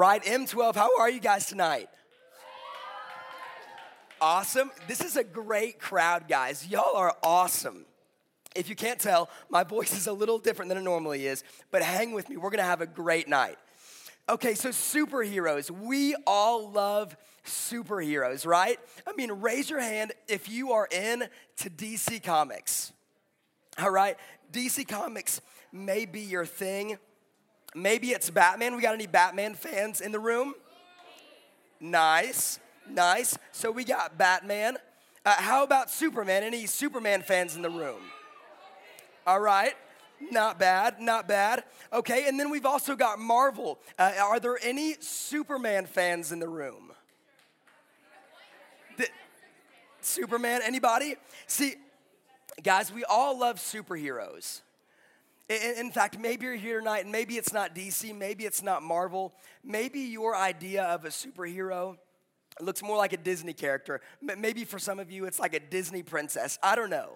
right, M12, how are you guys tonight? Awesome. This is a great crowd, guys. Y'all are awesome. If you can't tell, my voice is a little different than it normally is, but hang with me. We're gonna have a great night. Okay, so superheroes. We all love superheroes, right? I mean, raise your hand if you are in to DC Comics. All right, DC Comics may be your thing. Maybe it's Batman. We got any Batman fans in the room? Nice, nice. So we got Batman. Uh, how about Superman? Any Superman fans in the room? All right. Not bad, not bad. Okay, and then we've also got Marvel. Uh, are there any Superman fans in the room? The, Superman, anybody? See, guys, we all love superheroes. In, fact, maybe you're here tonight and maybe it's not DC, maybe it's not Marvel. Maybe your idea of a superhero looks more like a Disney character. Maybe for some of you, it's like a Disney princess. I don't know.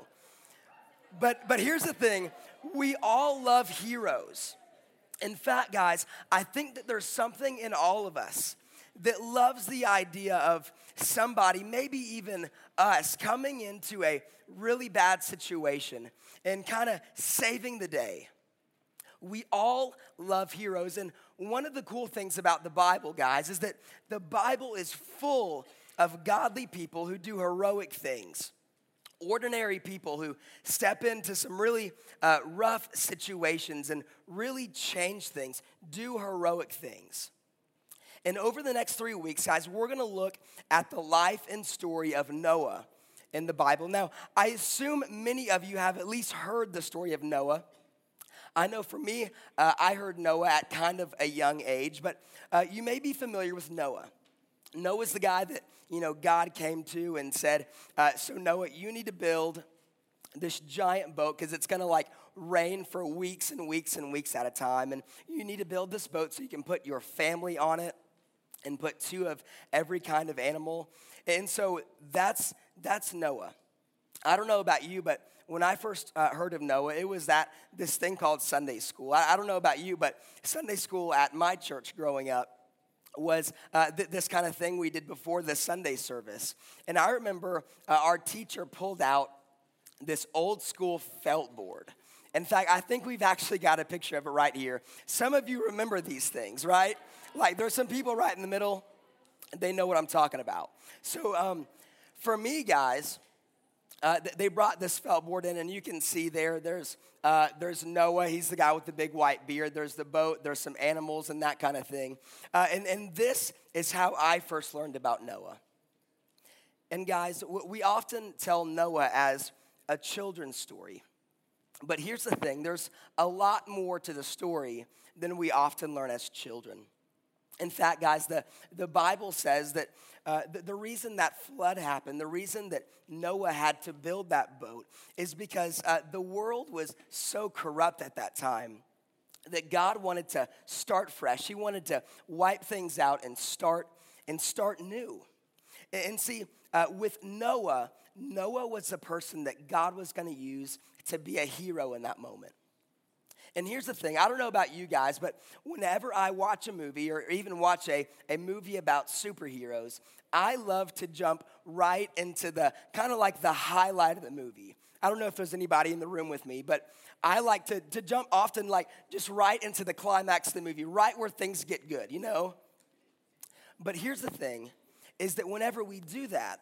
But, but here's the thing we all love heroes. In fact, guys, I think that there's something in all of us that loves the idea of somebody, maybe even us, coming into a really bad situation and kind of saving the day. We all love heroes. And one of the cool things about the Bible, guys, is that the Bible is full of godly people who do heroic things ordinary people who step into some really uh, rough situations and really change things, do heroic things. And over the next three weeks, guys, we're gonna look at the life and story of Noah in the Bible. Now, I assume many of you have at least heard the story of Noah. I know for me, uh, I heard Noah at kind of a young age, but uh, you may be familiar with Noah. Noah's the guy that, you know, God came to and said, uh, So, Noah, you need to build this giant boat because it's gonna like rain for weeks and weeks and weeks at a time. And you need to build this boat so you can put your family on it and put two of every kind of animal. And so that's, that's Noah. I don't know about you, but when I first uh, heard of Noah, it was that this thing called Sunday school. I, I don't know about you, but Sunday school at my church growing up was uh, th- this kind of thing we did before the Sunday service. And I remember uh, our teacher pulled out this old school felt board. In fact, I think we've actually got a picture of it right here. Some of you remember these things, right? Like there's some people right in the middle, they know what I'm talking about. So um, for me, guys, uh, they brought this felt board in, and you can see there, there's, uh, there's Noah. He's the guy with the big white beard. There's the boat. There's some animals and that kind of thing. Uh, and, and this is how I first learned about Noah. And guys, we often tell Noah as a children's story. But here's the thing there's a lot more to the story than we often learn as children. In fact, guys, the, the Bible says that uh, the, the, reason that flood happened, the reason that Noah had to build that boat, is because uh, the world was so corrupt at that time that God wanted to start fresh. He wanted to wipe things out and start and start new. And, and see, uh, with Noah, Noah was the person that God was going to use to be a hero in that moment. And here's the thing I don't know about you guys, but whenever I watch a movie or even watch a, a movie about superheroes, I love to jump right into the kind of like the highlight of the movie. I don't know if there's anybody in the room with me, but I like to, to jump often like just right into the climax of the movie, right where things get good, you know? But here's the thing is that whenever we do that,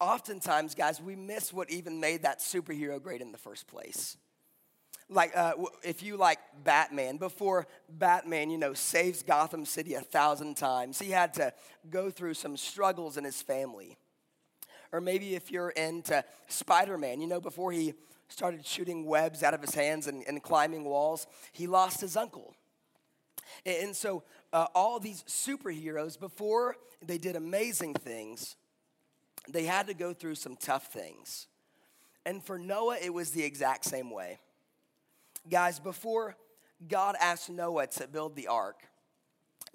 oftentimes, guys, we miss what even made that superhero great in the first place like uh, if you like batman before batman you know saves gotham city a thousand times he had to go through some struggles in his family. Or maybe if you're into spider-man you know before he started shooting webs out of his hands and, and climbing walls he lost his uncle. And so uh, all these superheroes before they did amazing things they had to go through some tough things. And for noah it was the exact same way Guys, before God asked Noah to build the ark,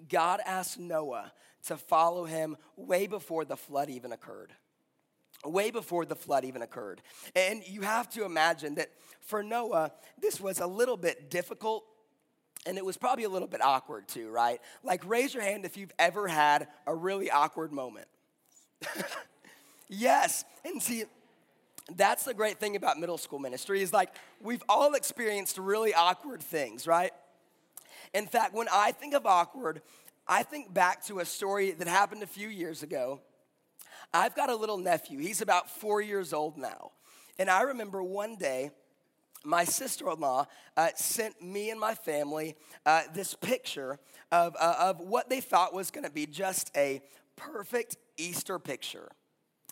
God asked Noah to follow him way before the flood even occurred. Way before the flood even occurred. And you have to imagine that for Noah, this was a little bit difficult And it was probably a little bit awkward too, right? Like, raise your hand if you've ever had a really awkward moment. yes. And see, that's the great thing about middle school ministry is like we've all experienced really awkward things, right? In fact, when I think of awkward, I think back to a story that happened a few years ago. I've got a little nephew. He's about four years old now. And I remember one day, my sister in law uh, sent me and my family uh, this picture of, uh, of what they thought was going to be just a perfect Easter picture.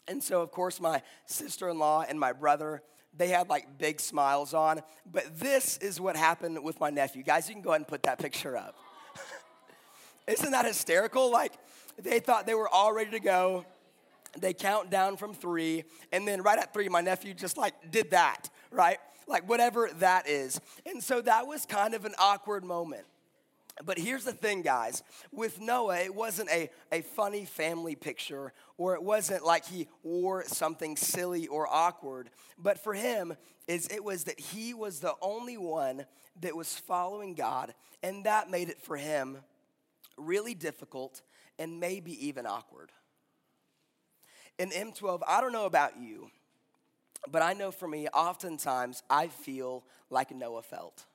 And so, of course, my sister in law and my brother, they had like big smiles on. But this is what happened with my nephew. Guys, you can go ahead and put that picture up. Isn't that hysterical? Like, they thought they were all ready to go. They count down from three. And then right at three, my nephew just like did that, right? Like, whatever that is. And so that was kind of an awkward moment. But here's the thing, guys. With Noah, it wasn't a, a funny family picture, or it wasn't like he wore something silly or awkward. But for him, is it was that he was the only one that was following God, and that made it for him really difficult and maybe even awkward. In M12, I don't know about you, but I know for me, oftentimes I feel like Noah felt.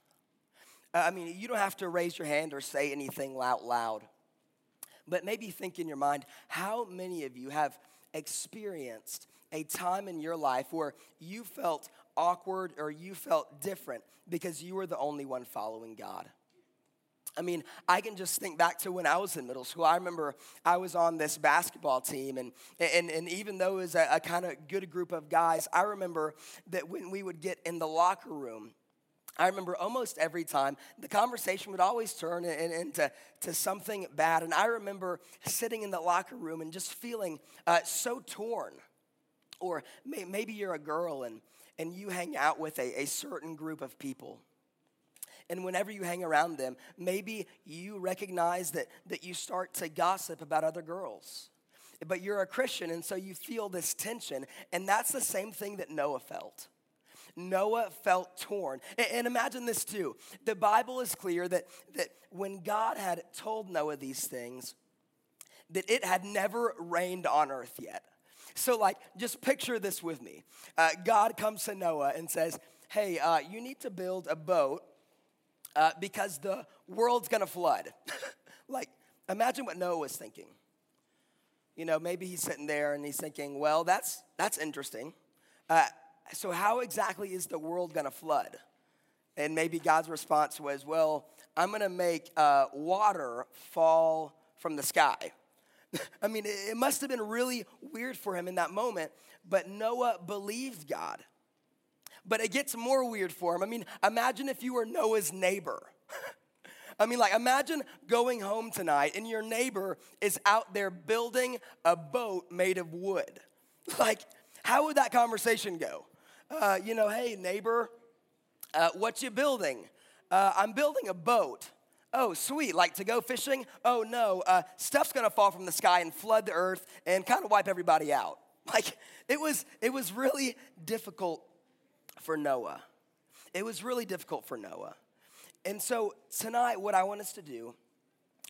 I mean, you don't have to raise your hand or say anything out loud, but maybe think in your mind how many of you have experienced a time in your life where you felt awkward or you felt different because you were the only one following God. I mean, I can just think back to when I was in middle school. I remember I was on this basketball team, and, and, and even though it was a, a kind of good group of guys, I remember that when we would get in the locker room, I remember almost every time the conversation would always turn into to something bad. And I remember sitting in the locker room and just feeling uh, so torn. Or may, maybe you're a girl and, and you hang out with a, a certain group of people. And whenever you hang around them, maybe you recognize that, that you start to gossip about other girls. But you're a Christian, and so you feel this tension. And that's the same thing that Noah felt. Noah felt torn. And imagine this too. The Bible is clear that, that when God had told Noah these things, that it had never rained on earth yet. So, like, just picture this with me. Uh, God comes to Noah and says, Hey, uh, you need to build a boat uh, because the world's gonna flood. like, imagine what Noah was thinking. You know, maybe he's sitting there and he's thinking, Well, that's, that's interesting. So, how exactly is the world gonna flood? And maybe God's response was, Well, I'm gonna make uh, water fall from the sky. I mean, it must have been really weird for him in that moment, but Noah believed God. But it gets more weird for him. I mean, imagine if you were Noah's neighbor. I mean, like, imagine going home tonight and your neighbor is out there building a boat made of wood. Like, how would that conversation go? Uh, you know, hey, neighbor, uh, what you building? Uh, I'm building a boat. Oh, sweet. Like to go fishing? Oh, no. Uh, stuff's to fall from the sky and flood the earth and kind of wipe everybody out. Like it was, it was really difficult for Noah. It was really difficult for Noah. And so tonight, what I want us to do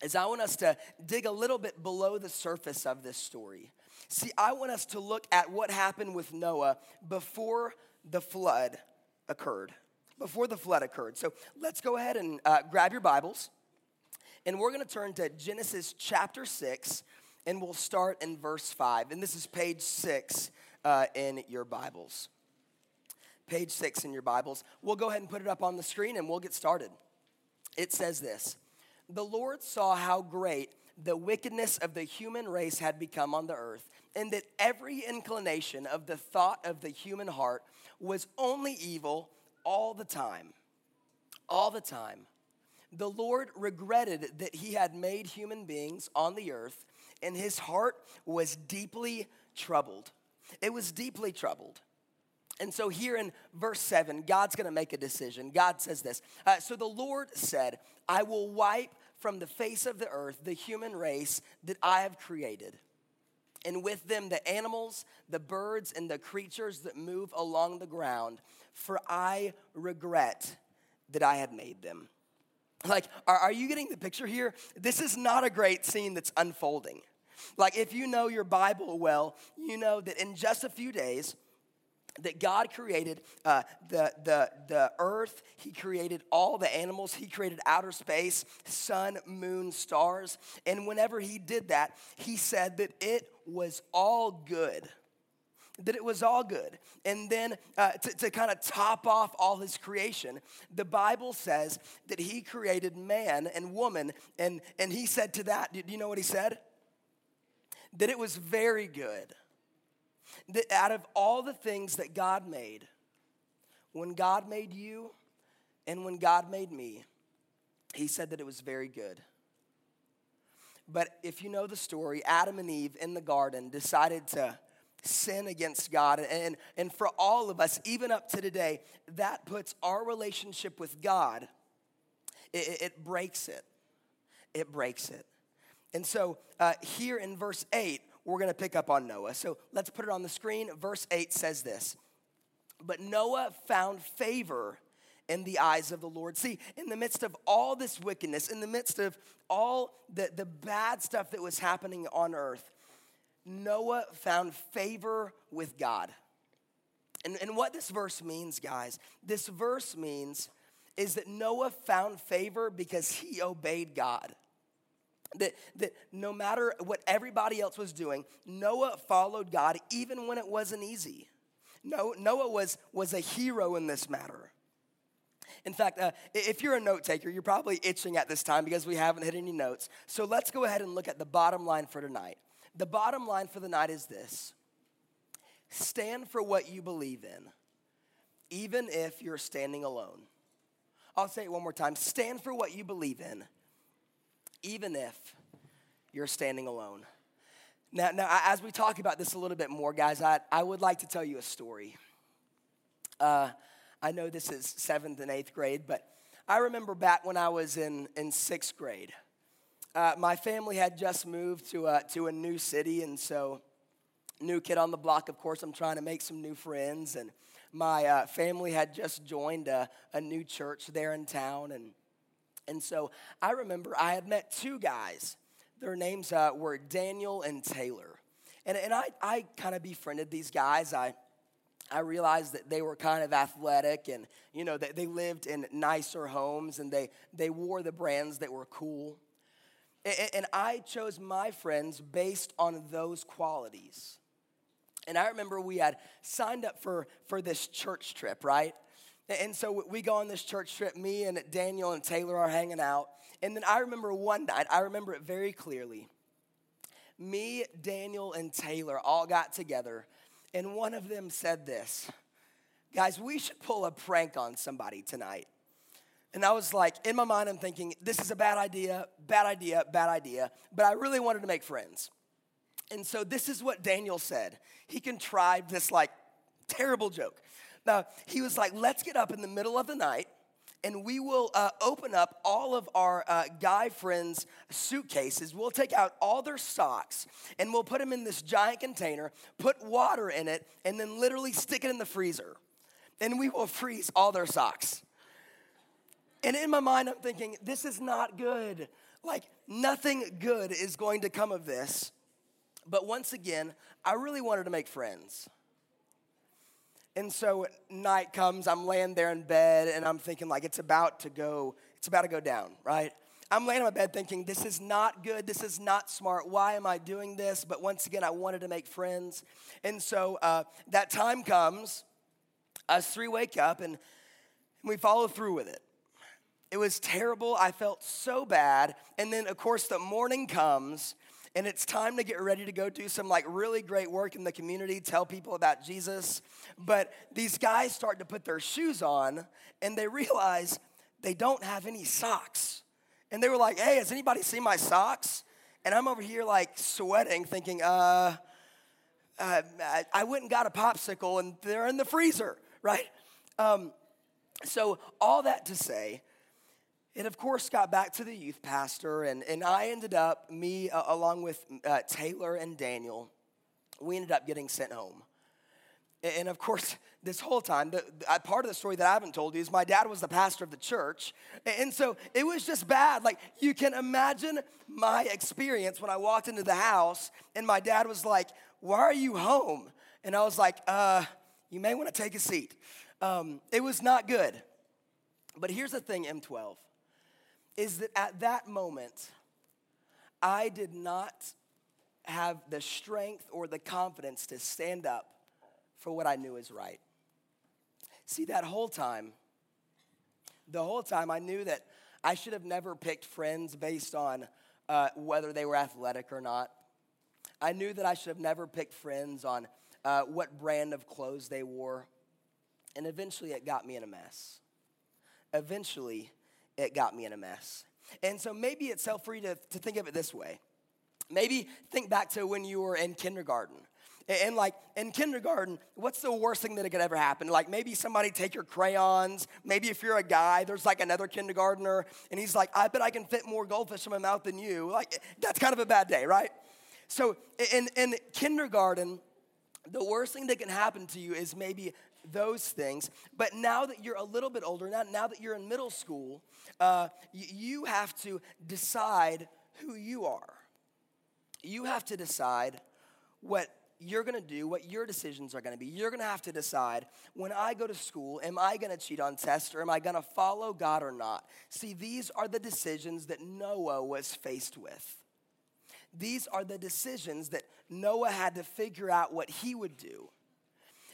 is I want us to dig a little bit below the surface of this story. See, I want us to look at what happened with Noah before the flood occurred. Before the flood occurred. So let's go ahead and uh, grab your Bibles. And we're going to turn to Genesis chapter 6, and we'll start in verse 5. And this is page 6 uh, in your Bibles. Page 6 in your Bibles. We'll go ahead and put it up on the screen and we'll get started. It says this The Lord saw how great the wickedness of the human race had become on the earth, and that every inclination of the thought of the human heart was only evil all the time. All the time. The Lord regretted that he had made human beings on the earth, and his heart was deeply troubled. It was deeply troubled. And so, here in verse 7, God's gonna make a decision. God says this uh, So the Lord said, I will wipe from the face of the earth the human race that I have created and with them the animals, the birds, and the creatures that move along the ground, for I regret that I had made them. Like, are, are you getting the picture here? This is not a great scene that's unfolding. Like, if you know your Bible well, you know that in just a few days, that God created uh, the, the, the earth, He created all the animals, He created outer space, sun, moon, stars. And whenever He did that, He said that it was all good. That it was all good. And then uh, to, to kind of top off all His creation, the Bible says that He created man and woman. And, and He said to that, do you know what He said? That it was very good that out of all the things that God made, when God made you and when God made me, He said that it was very good. But if you know the story, Adam and Eve in the garden decided to sin against God. And, and for all of us, even up to today, that puts our relationship with God, it, it breaks it. It breaks it. And so uh, here in verse 8, we're going to pick up on Noah. So let's put it on the screen. Verse 8 says this But Noah found favor in the eyes of the Lord. See, in the midst of all this wickedness, in the midst of all the, the bad stuff that was happening on earth, Noah found favor with God. And, and what this verse means, guys, this verse means is that Noah found favor because he obeyed God. That, that no matter what everybody else was doing, Noah followed God even when it wasn't easy. No, Noah was, was a hero in this matter. In fact, uh, if you're a note taker, you're probably itching at this time because we haven't hit any notes. So let's go ahead and look at the bottom line for tonight. The bottom line for the night is this stand for what you believe in, even if you're standing alone. I'll say it one more time stand for what you believe in, even if you're standing alone. Now, now as we talk about this a little bit more, guys, I, I would like to tell you a story. Uh, I know this is seventh and eighth grade, but I remember back when I was in, in sixth grade. Uh, my family had just moved to a, to a new city, and so, new kid on the block, of course, I'm trying to make some new friends. And my uh, family had just joined a, a new church there in town, and and so I remember I had met two guys. Their names uh, were Daniel and Taylor. And, and I, I kind of befriended these guys. I, I realized that they were kind of athletic and, you know, they, they lived in nicer homes and they, they wore the brands that were cool. And, and I chose my friends based on those qualities. And I remember we had signed up for, for this church trip, right? And so we go on this church trip. Me and Daniel and Taylor are hanging out. And then I remember one night, I remember it very clearly. Me, Daniel, and Taylor all got together, and one of them said this Guys, we should pull a prank on somebody tonight. And I was like, in my mind, I'm thinking, this is a bad idea, bad idea, bad idea. But I really wanted to make friends. And so this is what Daniel said. He contrived this like terrible joke. Now, he was like, let's get up in the middle of the night and we will uh, open up all of our uh, guy friends' suitcases. We'll take out all their socks and we'll put them in this giant container, put water in it, and then literally stick it in the freezer. And we will freeze all their socks. And in my mind, I'm thinking, this is not good. Like, nothing good is going to come of this. But once again, I really wanted to make friends. And so night comes, I'm laying there in bed and I'm thinking like it's about to go, it's about to go down, right? I'm laying in my bed thinking, this is not good, this is not smart. Why am I doing this? But once again, I wanted to make friends. And so uh, that time comes, us three wake up and we follow through with it. It was terrible. I felt so bad. And then, of course, the morning comes and it's time to get ready to go do some like really great work in the community, tell people about Jesus. But these guys start to put their shoes on and they realize they don't have any socks. And they were like, hey, has anybody seen my socks? And I'm over here like sweating, thinking, uh, uh I went and got a popsicle and they're in the freezer, right? Um, so, all that to say, it, of course, got back to the youth pastor, and, and I ended up, me uh, along with uh, Taylor and Daniel, we ended up getting sent home. And of course, this whole time, the, the, part of the story that I haven't told you is my dad was the pastor of the church. And so it was just bad. Like, you can imagine my experience when I walked into the house and my dad was like, Why are you home? And I was like, uh, You may want to take a seat. Um, it was not good. But here's the thing, M12, is that at that moment, I did not have the strength or the confidence to stand up for what I knew is right. See, that whole time, the whole time, I knew that I should have never picked friends based on uh, whether they were athletic or not. I knew that I should have never picked friends on uh, what brand of clothes they wore. And eventually, it got me in a mess. Eventually, it got me in a mess. And so maybe it's helpful to, to think of it this way. Maybe think back to when you were in kindergarten and like in kindergarten, what's the worst thing that could ever happen? Like maybe somebody take your crayons. Maybe if you're a guy, there's like another kindergartner, and he's like, I bet I can fit more goldfish in my mouth than you. Like that's kind of a bad day, right? So in, in kindergarten, the worst thing that can happen to you is maybe those things. But now that you're a little bit older, now, now that you're in middle school, uh, you, have to decide who you are. You have to decide what you're gonna do, what your decisions are gonna be. You're gonna have to decide when I go to school, am I gonna cheat on tests or am I gonna follow God or not? See, these are the decisions that Noah was faced with. These are the decisions that Noah had to figure out what he would do.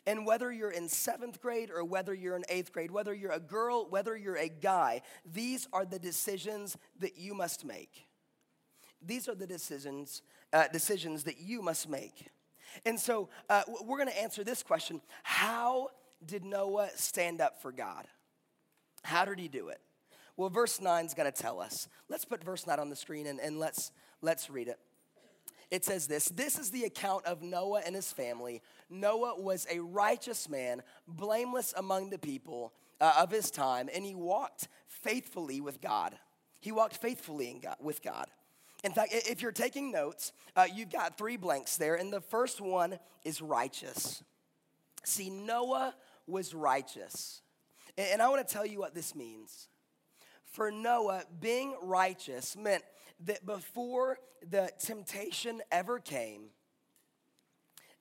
And whether you're in seventh grade or whether you're in eighth grade, whether you're a girl, whether you're a guy, these are the decisions that you must make. These are the decisions, uh, decisions that you must make. And so uh, we're going to answer this question How did Noah stand up for God? How did he do it? Well, verse 9 is going to tell us. Let's put verse 9 on the screen and, and let's, let's read it. It says this This is the account of Noah and his family. Noah was a righteous man, blameless among the people uh, of his time, and he walked faithfully with God. He walked faithfully God, with God. In fact, if you're taking notes, uh, you've got three blanks there, and the first one is righteous. See, Noah was righteous. And I want to tell you what this means. For Noah, being righteous meant that before the temptation ever came,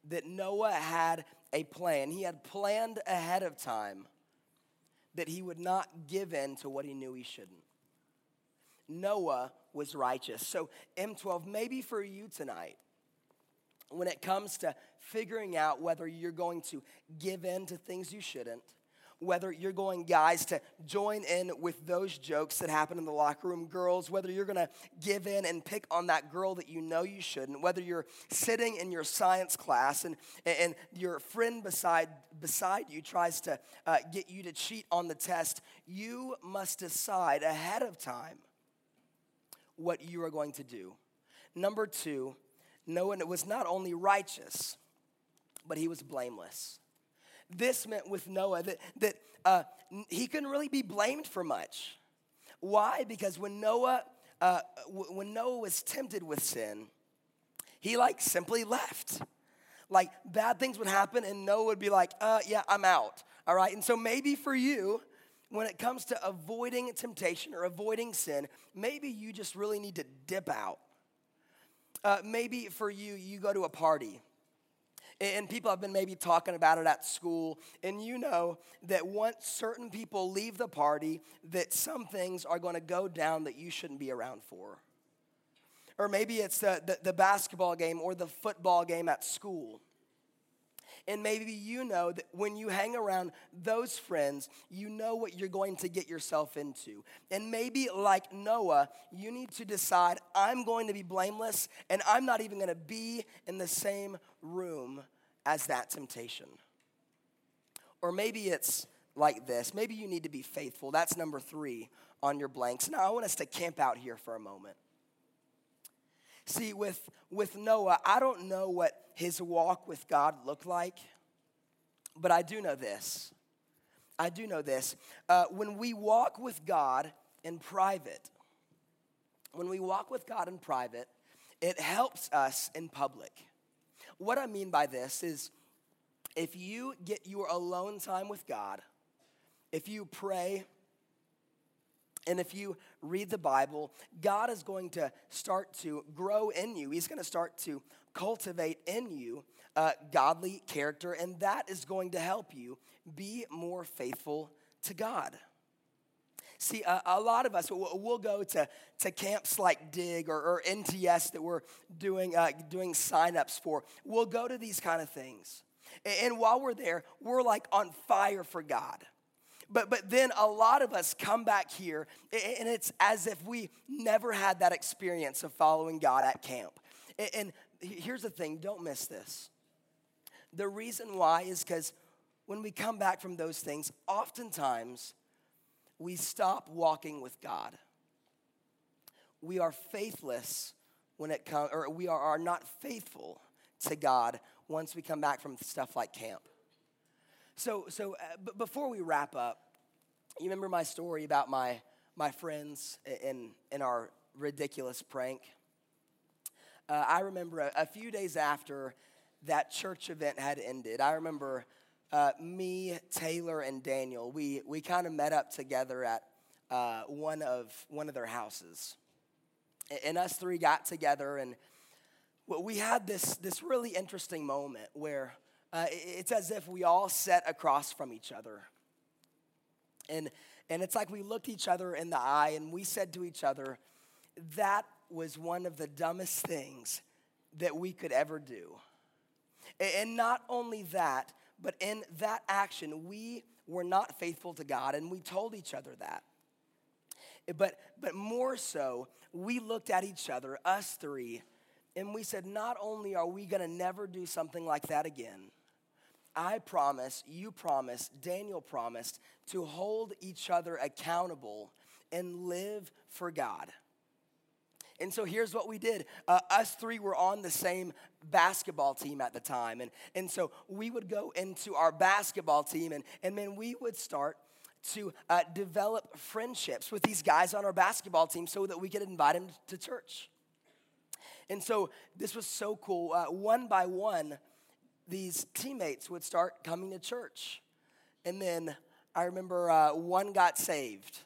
that Noah had a plan. He had planned ahead of time that he would not give in to what he knew he shouldn't. Noah was righteous. So, M12, maybe for you tonight, when it comes to figuring out whether you're going to give in to things you shouldn't, whether you're going, guys, to join in with those jokes that happen in the locker room, girls, whether you're gonna give in and pick on that girl that you know you shouldn't, whether you're sitting in your science class and, and your friend beside, beside you tries to uh, get you to cheat on the test, you must decide ahead of time what you are going to do. Number two, Noah was not only righteous, but he was blameless. This meant with Noah that, that uh, he couldn't really be blamed for much. Why? Because when Noah, uh, w- when Noah was tempted with sin, he like simply left. Like bad things would happen, and Noah would be like, uh, yeah, I'm out. All right. And so maybe for you, when it comes to avoiding temptation or avoiding sin, maybe you just really need to dip out. Uh, maybe for you, you go to a party and people have been maybe talking about it at school and you know that once certain people leave the party that some things are going to go down that you shouldn't be around for or maybe it's the, the, the basketball game or the football game at school and maybe you know that when you hang around those friends, you know what you're going to get yourself into. And maybe, like Noah, you need to decide I'm going to be blameless and I'm not even going to be in the same room as that temptation. Or maybe it's like this. Maybe you need to be faithful. That's number three on your blanks. Now, I want us to camp out here for a moment. See, with, with Noah, I don't know what his walk with God looked like, but I do know this. I do know this. Uh, when we walk with God in private, when we walk with God in private, it helps us in public. What I mean by this is if you get your alone time with God, if you pray, and if you read the Bible, God is going to start to grow in you. He's going to start to cultivate in you uh, godly character, and that is going to help you be more faithful to God. See, a, a lot of us, we'll, we'll, go to, to camps like DIG or, or NTS that we're doing, uh, doing signups for. We'll go to these kind of things. And, and while we're there, we're like on fire for God. But, but then a lot of us come back here, and it's as if we never had that experience of following God at camp. And, and here's the thing don't miss this. The reason why is because when we come back from those things, oftentimes we stop walking with God. We are faithless when it comes, or we are, are not faithful to God once we come back from stuff like camp. So, so uh, b- before we wrap up, you remember my story about my, my friends in, in our ridiculous prank? Uh, I remember a, a, few days after that church event had ended, I remember uh, me, Taylor, and Daniel, we, we kind of met up together at uh, one, of, one of their houses. And us three got together, and we had this, this really interesting moment where uh, it's as if we all sat across from each other. And, and it's like we looked each other in the eye and we said to each other, that was one of the dumbest things that we could ever do. And not only that, but in that action, we were not faithful to God, and we told each other that. But, but more so, we looked at each other, us three, and we said, not only are we gonna never do something like that again, I promise, you promise, Daniel promised to hold each other accountable and live for God. And so here's what we did. Uh, us three were on the same basketball team at the time. And, and so we would go into our basketball team, and, and then we would start to uh, develop friendships with these guys on our basketball team so that we could invite them to church. And so this was so cool. Uh, one by one, these teammates would start coming to church. And then I remember uh, one got saved,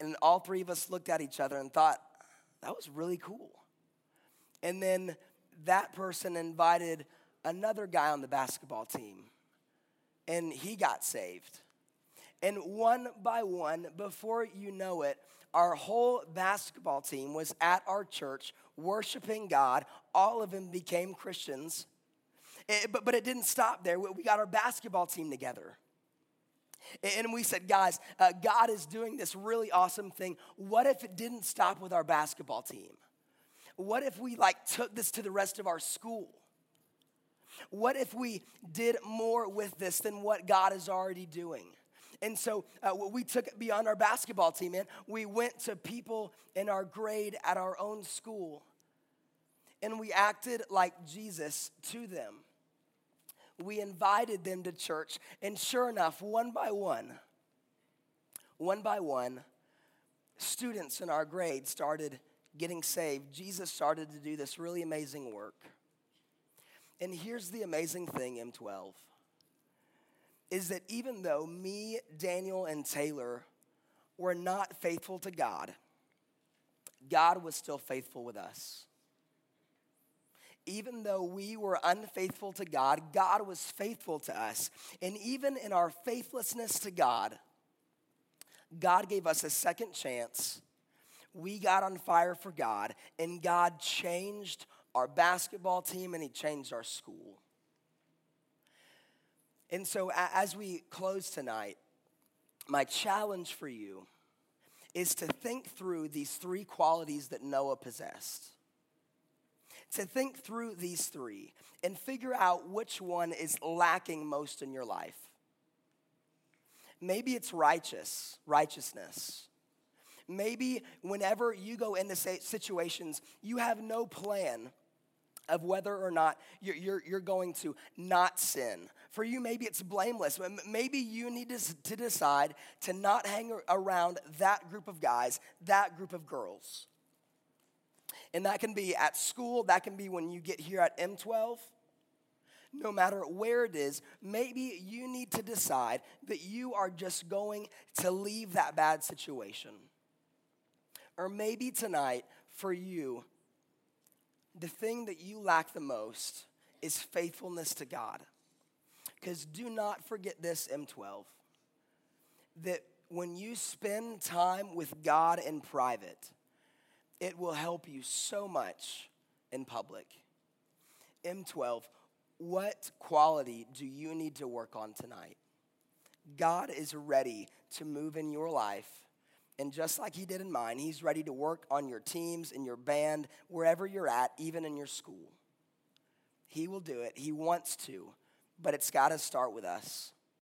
and all three of us looked at each other and thought, that was really cool. And then that person invited another guy on the basketball team, and he got saved. And one by one, before you know it, our whole basketball team was at our church worshiping God. All of them became Christians. It, eh, but, but it didn't stop there. We got our basketball team together. And we said, guys, uh, God is doing this really awesome thing. What if it didn't stop with our basketball team? What if we like took this to the rest of our school? What if we did more with this than what God is already doing? And so uh, we took it beyond our basketball team, and we went to people in our grade at our own school, and we acted like Jesus to them we invited them to church. And sure enough, one by one, one by one, students in our grade started getting saved. Jesus started to do this really amazing work. And here's the amazing thing, M12, is that even though me, Daniel, and Taylor were not faithful to God, God was still faithful with us even though we were unfaithful to God, God was faithful to us. And even in our faithlessness to God, God gave us a second chance. We got on fire for God, and God changed our basketball team and He changed our school. And so, as we close tonight, my challenge for you is to think through these three qualities that Noah possessed to think through these three and figure out which one is lacking most in your life. Maybe it's righteous, righteousness. Maybe whenever you go into situations, you have no plan of whether or not you're, you're, you're, going to not sin. For you, maybe it's blameless. Maybe you need to, to decide to not hang around that group of guys, that group of girls. And that can be at school, that can be when you get here at M12. no matter where it is, maybe you need to decide that you are just going to leave that bad situation. Or maybe tonight, for you, the thing that you lack the most is faithfulness to God. Because do not forget this, M12, that when you spend time with God in private, it will help you so much in public. M12, what quality do you need to work on tonight? God is ready to move in your life. And just like He did in mine, He's ready to work on your teams, in your band, wherever you're at, even in your school. He will do it. He wants to, but it's got to start with us.